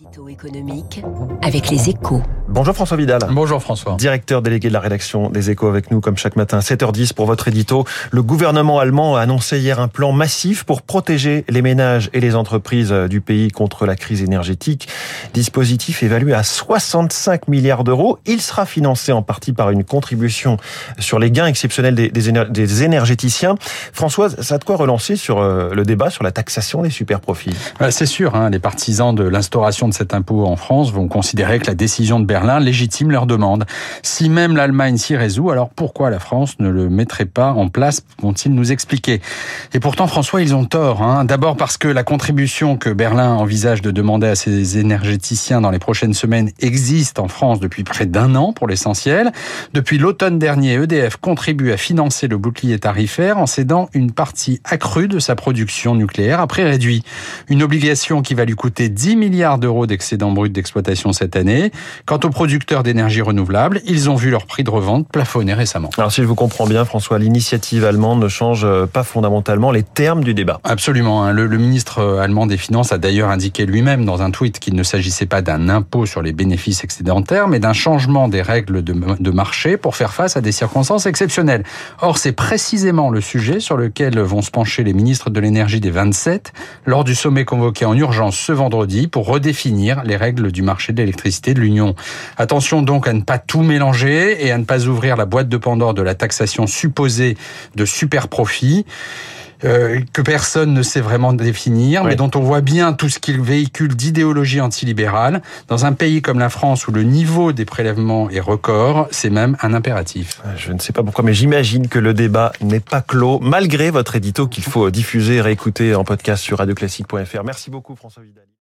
Édito économique avec les échos. Bonjour François Vidal. Bonjour François. Directeur délégué de la rédaction des échos avec nous comme chaque matin 7h10 pour votre édito. Le gouvernement allemand a annoncé hier un plan massif pour protéger les ménages et les entreprises du pays contre la crise énergétique. Dispositif évalué à 65 milliards d'euros. Il sera financé en partie par une contribution sur les gains exceptionnels des, des, énergéticiens. Françoise, ça a de quoi relancer sur euh, le débat sur la taxation des super profits C'est sûr, hein, les partisans de l'instauration de cet impôt en France vont considérer que la décision de Berlin légitime leur demande. Si même l'Allemagne s'y résout, alors pourquoi la France ne le mettrait pas en place, vont-ils nous expliquer Et pourtant, François, ils ont tort. Hein. D'abord parce que la contribution que Berlin envisage de demander à ses énergéticiens dans les prochaines semaines existe en France depuis près d'un an pour l'essentiel. Depuis l'automne dernier, EDF contribue à financer le bouclier tarifaire en cédant une partie accrue de sa production nucléaire après réduit. Une obligation qui va lui coûter 10 milliards d'euros d'excédent brut d'exploitation cette année. Quant aux producteurs d'énergie renouvelable, ils ont vu leur prix de revente plafonner récemment. Alors si je vous comprends bien, François, l'initiative allemande ne change pas fondamentalement les termes du débat. Absolument. Hein. Le, le ministre allemand des Finances a d'ailleurs indiqué lui-même dans un tweet qu'il ne s'agissait pas d'un impôt sur les bénéfices excédentaires, mais d'un changement des règles de, de marché pour faire face à des circonstances exceptionnelles. Or, c'est précisément le sujet sur lequel vont se pencher les ministres de l'énergie des 27 lors du sommet convoqué en urgence ce vendredi pour redéfinir les règles du marché de l'électricité de l'Union. Attention donc à ne pas tout mélanger et à ne pas ouvrir la boîte de Pandore de la taxation supposée de super profits. Euh, que personne ne sait vraiment définir, mais dont on voit bien tout ce qu'il véhicule d'idéologie antilibérale. Dans un pays comme la France où le niveau des prélèvements est record, c'est même un impératif. Je ne sais pas pourquoi, mais j'imagine que le débat n'est pas clos, malgré votre édito qu'il faut diffuser et réécouter en podcast sur radioclassique.fr. Merci beaucoup François Vidal.